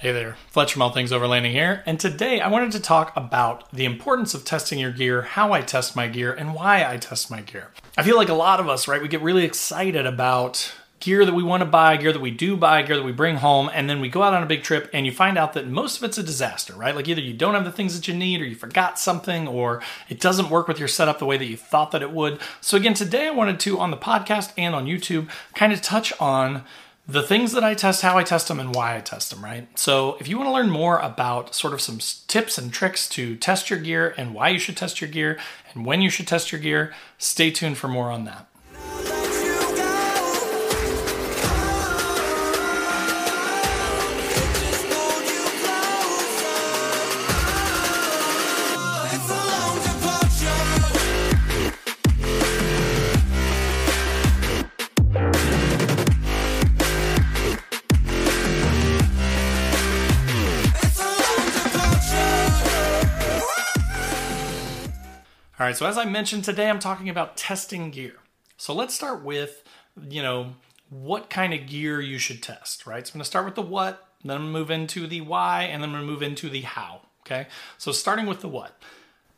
Hey there, Fletcher from All Things Overlanding here, and today I wanted to talk about the importance of testing your gear, how I test my gear, and why I test my gear. I feel like a lot of us, right, we get really excited about gear that we want to buy, gear that we do buy, gear that we bring home, and then we go out on a big trip and you find out that most of it's a disaster, right? Like either you don't have the things that you need or you forgot something or it doesn't work with your setup the way that you thought that it would. So again, today I wanted to on the podcast and on YouTube kind of touch on the things that I test, how I test them, and why I test them, right? So, if you want to learn more about sort of some tips and tricks to test your gear and why you should test your gear and when you should test your gear, stay tuned for more on that. Right, so as I mentioned today, I'm talking about testing gear. So let's start with, you know, what kind of gear you should test, right? So I'm gonna start with the what, then I'm gonna move into the why, and then I'm gonna move into the how, okay? So starting with the what.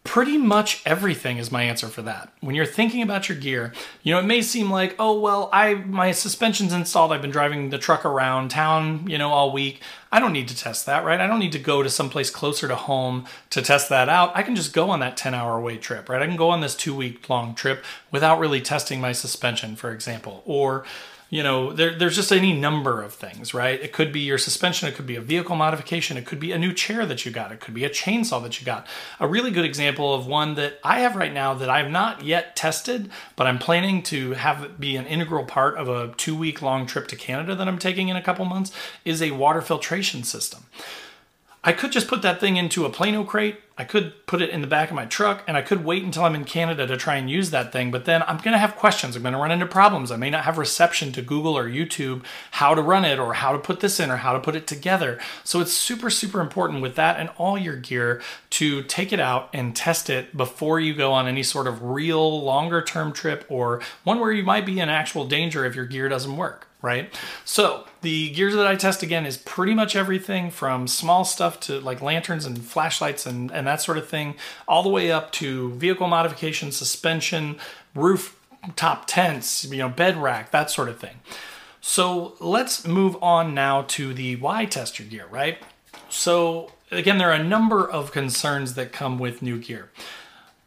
Pretty much everything is my answer for that. When you're thinking about your gear, you know, it may seem like, oh well, I my suspension's installed. I've been driving the truck around town, you know, all week. I don't need to test that, right? I don't need to go to someplace closer to home to test that out. I can just go on that 10 hour away trip, right? I can go on this two week long trip without really testing my suspension, for example. Or you know, there, there's just any number of things, right? It could be your suspension, it could be a vehicle modification, it could be a new chair that you got, it could be a chainsaw that you got. A really good example of one that I have right now that I have not yet tested, but I'm planning to have it be an integral part of a two week long trip to Canada that I'm taking in a couple months is a water filtration system. I could just put that thing into a Plano crate. I could put it in the back of my truck and I could wait until I'm in Canada to try and use that thing. But then I'm going to have questions. I'm going to run into problems. I may not have reception to Google or YouTube how to run it or how to put this in or how to put it together. So it's super, super important with that and all your gear to take it out and test it before you go on any sort of real longer term trip or one where you might be in actual danger if your gear doesn't work right? So the gears that I test again is pretty much everything from small stuff to like lanterns and flashlights and, and that sort of thing, all the way up to vehicle modification, suspension, roof top tents, you know, bed rack, that sort of thing. So let's move on now to the why test your gear, right? So again, there are a number of concerns that come with new gear.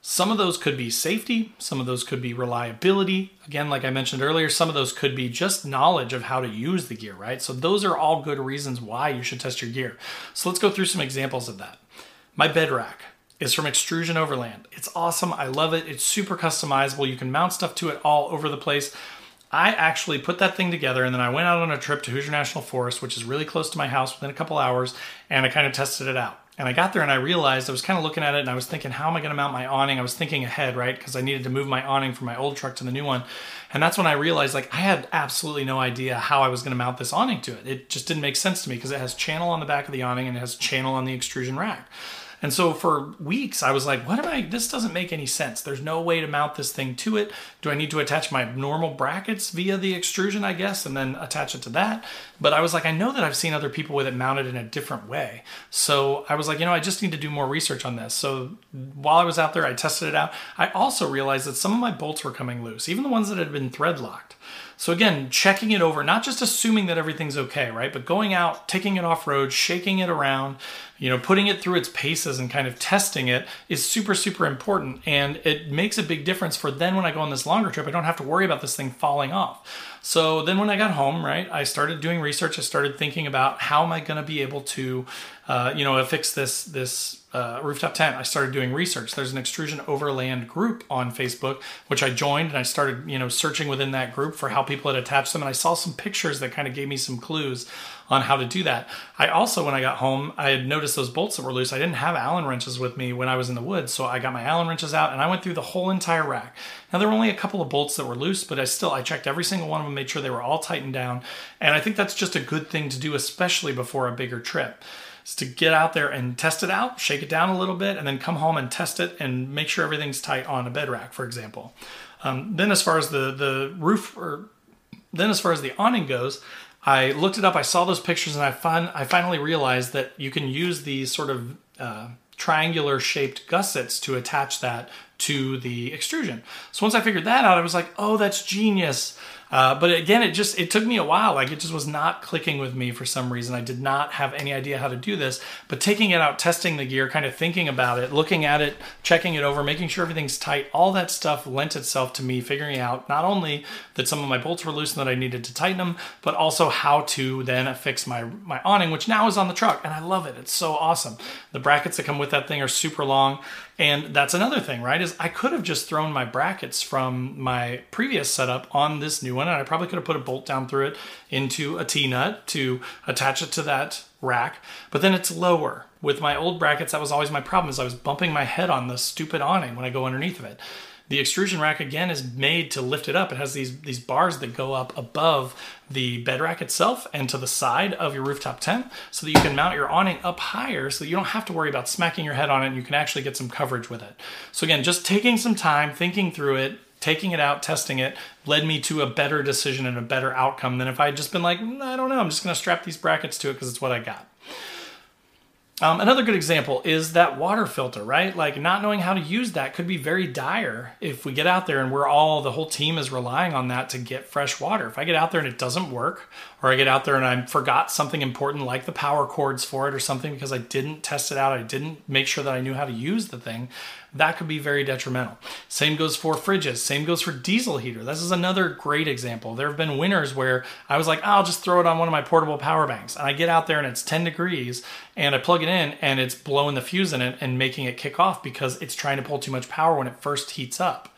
Some of those could be safety, some of those could be reliability. Again, like I mentioned earlier, some of those could be just knowledge of how to use the gear, right? So, those are all good reasons why you should test your gear. So, let's go through some examples of that. My bed rack is from Xtrusion Overland. It's awesome. I love it. It's super customizable. You can mount stuff to it all over the place. I actually put that thing together and then I went out on a trip to Hoosier National Forest, which is really close to my house within a couple hours, and I kind of tested it out. And I got there and I realized I was kind of looking at it and I was thinking, how am I going to mount my awning? I was thinking ahead, right? Because I needed to move my awning from my old truck to the new one. And that's when I realized, like, I had absolutely no idea how I was going to mount this awning to it. It just didn't make sense to me because it has channel on the back of the awning and it has channel on the extrusion rack. And so for weeks, I was like, what am I? This doesn't make any sense. There's no way to mount this thing to it. Do I need to attach my normal brackets via the extrusion, I guess, and then attach it to that? But I was like, I know that I've seen other people with it mounted in a different way. So I was like, you know, I just need to do more research on this. So while I was out there, I tested it out. I also realized that some of my bolts were coming loose, even the ones that had been thread locked. So again, checking it over, not just assuming that everything's okay, right? But going out, taking it off road, shaking it around, you know, putting it through its paces and kind of testing it is super, super important. And it makes a big difference for then when I go on this longer trip, I don't have to worry about this thing falling off. So then when I got home, right, I started doing research. I started thinking about how am I going to be able to, uh, you know, fix this this uh, rooftop tent. I started doing research. There's an Xtrusion Overland group on Facebook, which I joined, and I started, you know, searching within that group for how people had attached them, and I saw some pictures that kind of gave me some clues on how to do that. I also, when I got home, I had noticed those bolts that were loose. I didn't have Allen wrenches with me when I was in the woods, so I got my Allen wrenches out and I went through the whole entire rack. Now there were only a couple of bolts that were loose, but I still I checked every single one of them, made sure they were all tightened down, and I think that's just a good thing to do, especially before a bigger trip is to get out there and test it out, shake it down a little bit, and then come home and test it and make sure everything's tight on a bed rack, for example. Um, then, as far as the the roof or then as far as the awning goes, I looked it up, I saw those pictures, and I, fin- I finally realized that you can use these sort of uh, triangular shaped gussets to attach that to the extrusion. So once I figured that out, I was like, oh, that's genius. Uh, but again, it just it took me a while. Like it just was not clicking with me for some reason. I did not have any idea how to do this. But taking it out, testing the gear, kind of thinking about it, looking at it, checking it over, making sure everything's tight, all that stuff lent itself to me figuring out not only that some of my bolts were loose and that I needed to tighten them, but also how to then fix my my awning, which now is on the truck, and I love it. It's so awesome. The brackets that come with that thing are super long. And that's another thing, right? Is I could have just thrown my brackets from my previous setup on this new one, and I probably could have put a bolt down through it into a T-nut to attach it to that rack. But then it's lower. With my old brackets, that was always my problem, is I was bumping my head on the stupid awning when I go underneath of it. The extrusion rack again is made to lift it up. It has these these bars that go up above the bed rack itself and to the side of your rooftop tent so that you can mount your awning up higher so that you don't have to worry about smacking your head on it and you can actually get some coverage with it. So again, just taking some time, thinking through it, taking it out, testing it, led me to a better decision and a better outcome than if I had just been like, mm, I don't know, I'm just gonna strap these brackets to it because it's what I got. Um, another good example is that water filter, right? Like not knowing how to use that could be very dire if we get out there and we're all, the whole team is relying on that to get fresh water. If I get out there and it doesn't work, or I get out there and I forgot something important like the power cords for it or something because I didn't test it out, I didn't make sure that I knew how to use the thing, that could be very detrimental. Same goes for fridges, same goes for diesel heater. This is another great example. There have been winters where I was like, oh, I'll just throw it on one of my portable power banks. And I get out there and it's 10 degrees and I plug it in and it's blowing the fuse in it and making it kick off because it's trying to pull too much power when it first heats up.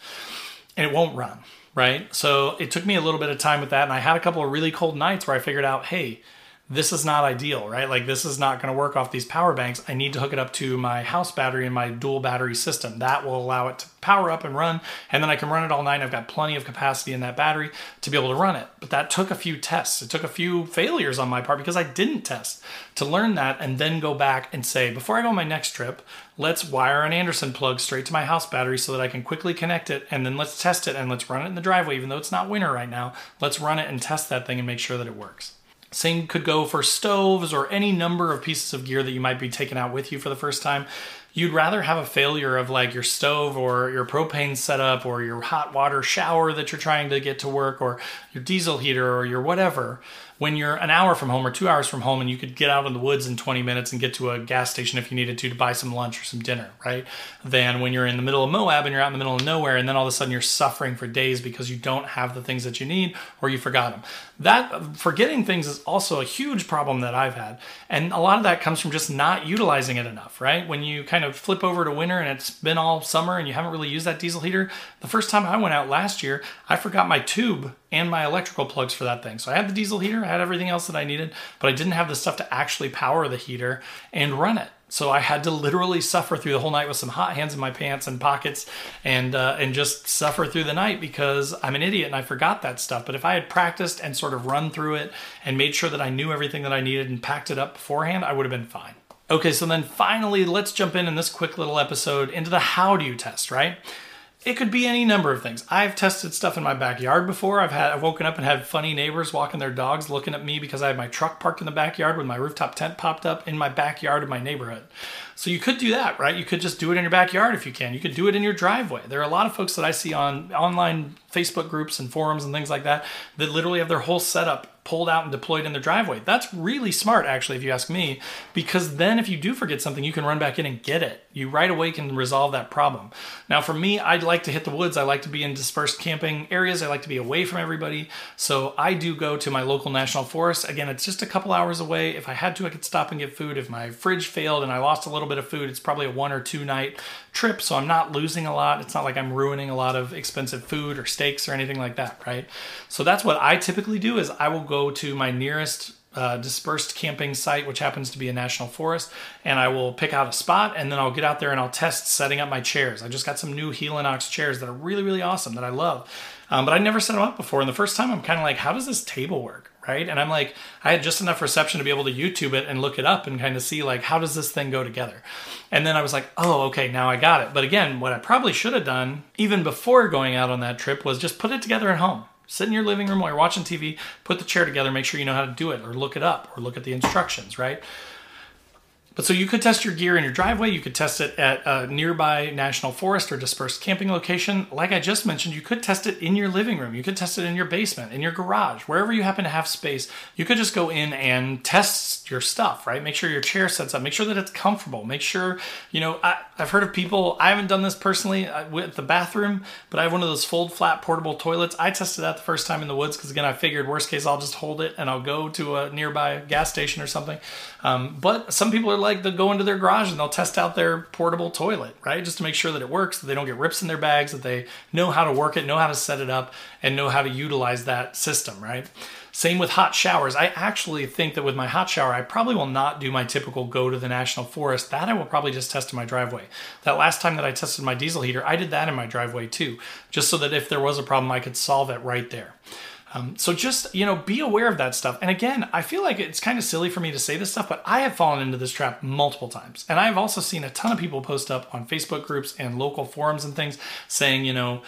And it won't run, right? So it took me a little bit of time with that. And I had a couple of really cold nights where I figured out, hey, this is not ideal, right? Like this is not going to work off these power banks. I need to hook it up to my house battery and my dual battery system. That will allow it to power up and run, and then I can run it all night. I've got plenty of capacity in that battery to be able to run it. But that took a few tests. It took a few failures on my part because I didn't test to learn that and then go back and say, before I go on my next trip, let's wire an Anderson plug straight to my house battery so that I can quickly connect it and then let's test it and let's run it in the driveway even though it's not winter right now. Let's run it and test that thing and make sure that it works. Same could go for stoves or any number of pieces of gear that you might be taking out with you for the first time. You'd rather have a failure of like your stove or your propane setup or your hot water shower that you're trying to get to work or your diesel heater or your whatever when you're an hour from home or two hours from home and you could get out in the woods in 20 minutes and get to a gas station if you needed to to buy some lunch or some dinner, right? Than when you're in the middle of Moab and you're out in the middle of nowhere and then all of a sudden you're suffering for days because you don't have the things that you need or you forgot them. That uh, forgetting things is also a huge problem that I've had. And a lot of that comes from just not utilizing it enough, right? When you kind of flip over to winter and it's been all summer and you haven't really used that diesel heater, the first time I went out last year, I forgot my tube and my electrical plugs for that thing. So I had the diesel heater, I had everything else that I needed, but I didn't have the stuff to actually power the heater and run it. So I had to literally suffer through the whole night with some hot hands in my pants and pockets, and uh, and just suffer through the night because I'm an idiot and I forgot that stuff. But if I had practiced and sort of run through it and made sure that I knew everything that I needed and packed it up beforehand, I would have been fine. Okay, so then finally, let's jump in in this quick little episode into the how do you test, right? It could be any number of things. I've tested stuff in my backyard before. I've had I've woken up and had funny neighbors walking their dogs looking at me because I had my truck parked in the backyard with my rooftop tent popped up in my backyard of my neighborhood. So you could do that, right? You could just do it in your backyard if you can. You could do it in your driveway. There are a lot of folks that I see on online Facebook groups and forums and things like that that literally have their whole setup pulled out and deployed in their driveway. That's really smart, actually, if you ask me, because then if you do forget something, you can run back in and get it. You right away can resolve that problem. Now, for me, I'd like to hit the woods. I like to be in dispersed camping areas. I like to be away from everybody. So I do go to my local national forest. Again, it's just a couple hours away. If I had to, I could stop and get food. If my fridge failed and I lost a little bit of food, it's probably a one or two night trip. So I'm not losing a lot. It's not like I'm ruining a lot of expensive food or steaks or anything like that, right? So that's what I typically do is I will go to my nearest uh, dispersed camping site, which happens to be a national forest, and I will pick out a spot and then I'll get out there and I'll test setting up my chairs. I just got some new Helinox chairs that are really, really awesome that I love. Um, but I never set them up before. And the first time I'm kind of like, how does this table work? Right. And I'm like, I had just enough reception to be able to YouTube it and look it up and kind of see like, how does this thing go together? And then I was like, oh, okay, now I got it. But again, what I probably should have done even before going out on that trip was just put it together at home Sit in your living room while you're watching TV, put the chair together, make sure you know how to do it, or look it up, or look at the instructions, right? But so you could test your gear in your driveway, you could test it at a nearby national forest or dispersed camping location. Like I just mentioned, you could test it in your living room, you could test it in your basement, in your garage, wherever you happen to have space. You could just go in and test your stuff, right? Make sure your chair sets up, make sure that it's comfortable, make sure, you know, I, have heard of people, I haven't done this personally uh, with the bathroom, but I have one of those fold flat portable toilets. I tested that the first time in the woods because, again, I figured worst case, I'll just hold it and I'll go to a nearby gas station or something. Um, but some people are like, they'll go into their garage and they'll test out their portable toilet, right? Just to make sure that it works, that they don't get rips in their bags, that they know how to work it, know how to set it up, and know how to utilize that system, right? Same with hot showers. I actually think that with my hot shower, I probably will not do my typical go to the national forest. That I will probably just test in my driveway. That last time that I tested my diesel heater, I did that in my driveway too, just so that if there was a problem, I could solve it right there. Um, so just you know, be aware of that stuff. And again, I feel like it's kind of silly for me to say this stuff, but I have fallen into this trap multiple times, and I've also seen a ton of people post up on Facebook groups and local forums and things saying, you know,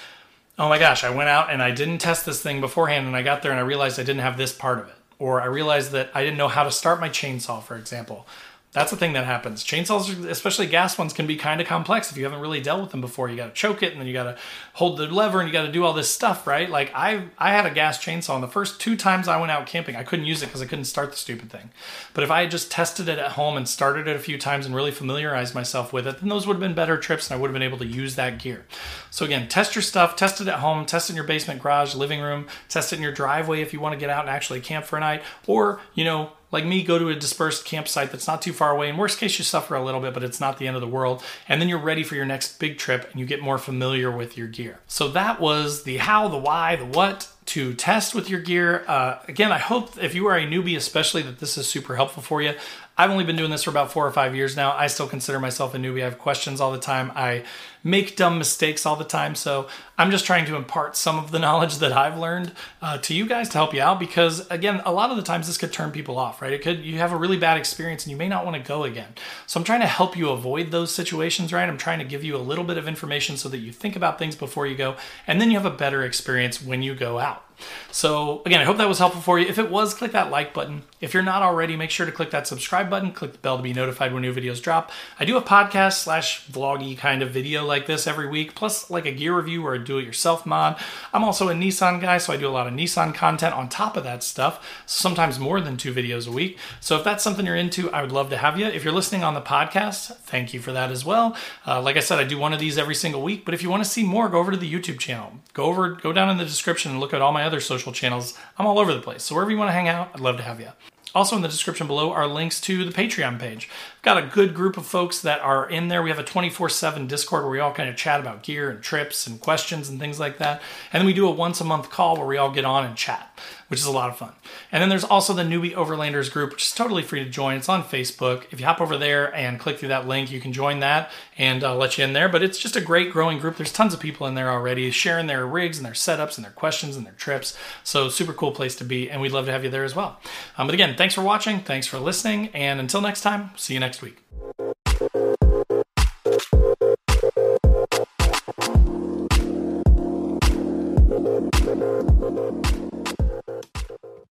oh my gosh, I went out and I didn't test this thing beforehand, and I got there and I realized I didn't have this part of it, or I realized that I didn't know how to start my chainsaw, for example. That's the thing that happens. Chainsaws, especially gas ones, can be kind of complex if you haven't really dealt with them before. You got to choke it, and then you got to hold the lever, and you got to do all this stuff, right? Like I, I had a gas chainsaw, and the first two times I went out camping, I couldn't use it because I couldn't start the stupid thing. But if I had just tested it at home and started it a few times and really familiarized myself with it, then those would have been better trips, and I would have been able to use that gear. So again, test your stuff, test it at home, test it in your basement, garage, living room, test it in your driveway if you want to get out and actually camp for a night, or you know like me, go to a dispersed campsite that's not too far away. In worst case, you suffer a little bit, but it's not the end of the world. And then you're ready for your next big trip and you get more familiar with your gear. So that was the how, the why, the what to test with your gear. Uh, again, I hope if you are a newbie, especially, that this is super helpful for you. I've only been doing this for about four or five years now. I still consider myself a newbie. I have questions all the time. I make dumb mistakes all the time. So I'm just trying to impart some of the knowledge that I've learned uh, to you guys to help you out. Because again, a lot of the times this could turn people off, right? It could you have a really bad experience and you may not want to go again. So I'm trying to help you avoid those situations, right? I'm trying to give you a little bit of information so that you think about things before you go, and then you have a better experience when you go out. So, again, I hope that was helpful for you. If it was, click that like button. If you're not already, make sure to click that subscribe button, click the bell to be notified when new videos drop. I do a podcast slash vloggy kind of video like this every week, plus like a gear review or a do it yourself mod. I'm also a Nissan guy, so I do a lot of Nissan content on top of that stuff, sometimes more than two videos a week. So, if that's something you're into, I would love to have you. If you're listening on the podcast, thank you for that as well. Uh, like I said, I do one of these every single week, but if you want to see more, go over to the YouTube channel. Go over, go down in the description and look at all my other social channels. I'm all over the place. So wherever you want to hang out, I'd love to have you. Also, in the description below are links to the Patreon page. I've got a good group of folks that are in there. We have a 24 7 Discord where we all kind of chat about gear and trips and questions and things like that. And then we do a once a month call where we all get on and chat which is a lot of fun. And then there's also the Newbie Overlanders group, which is totally free to join. It's on Facebook. If you hop over there and click through that link, you can join that and I'll let you in there. But it's just a great growing group. There's tons of people in there already sharing their rigs and their setups and their questions and their trips. So, super cool place to be. And we'd love to have you there as well. Um, but again, thanks for watching. Thanks for listening. And until next time, see you next week.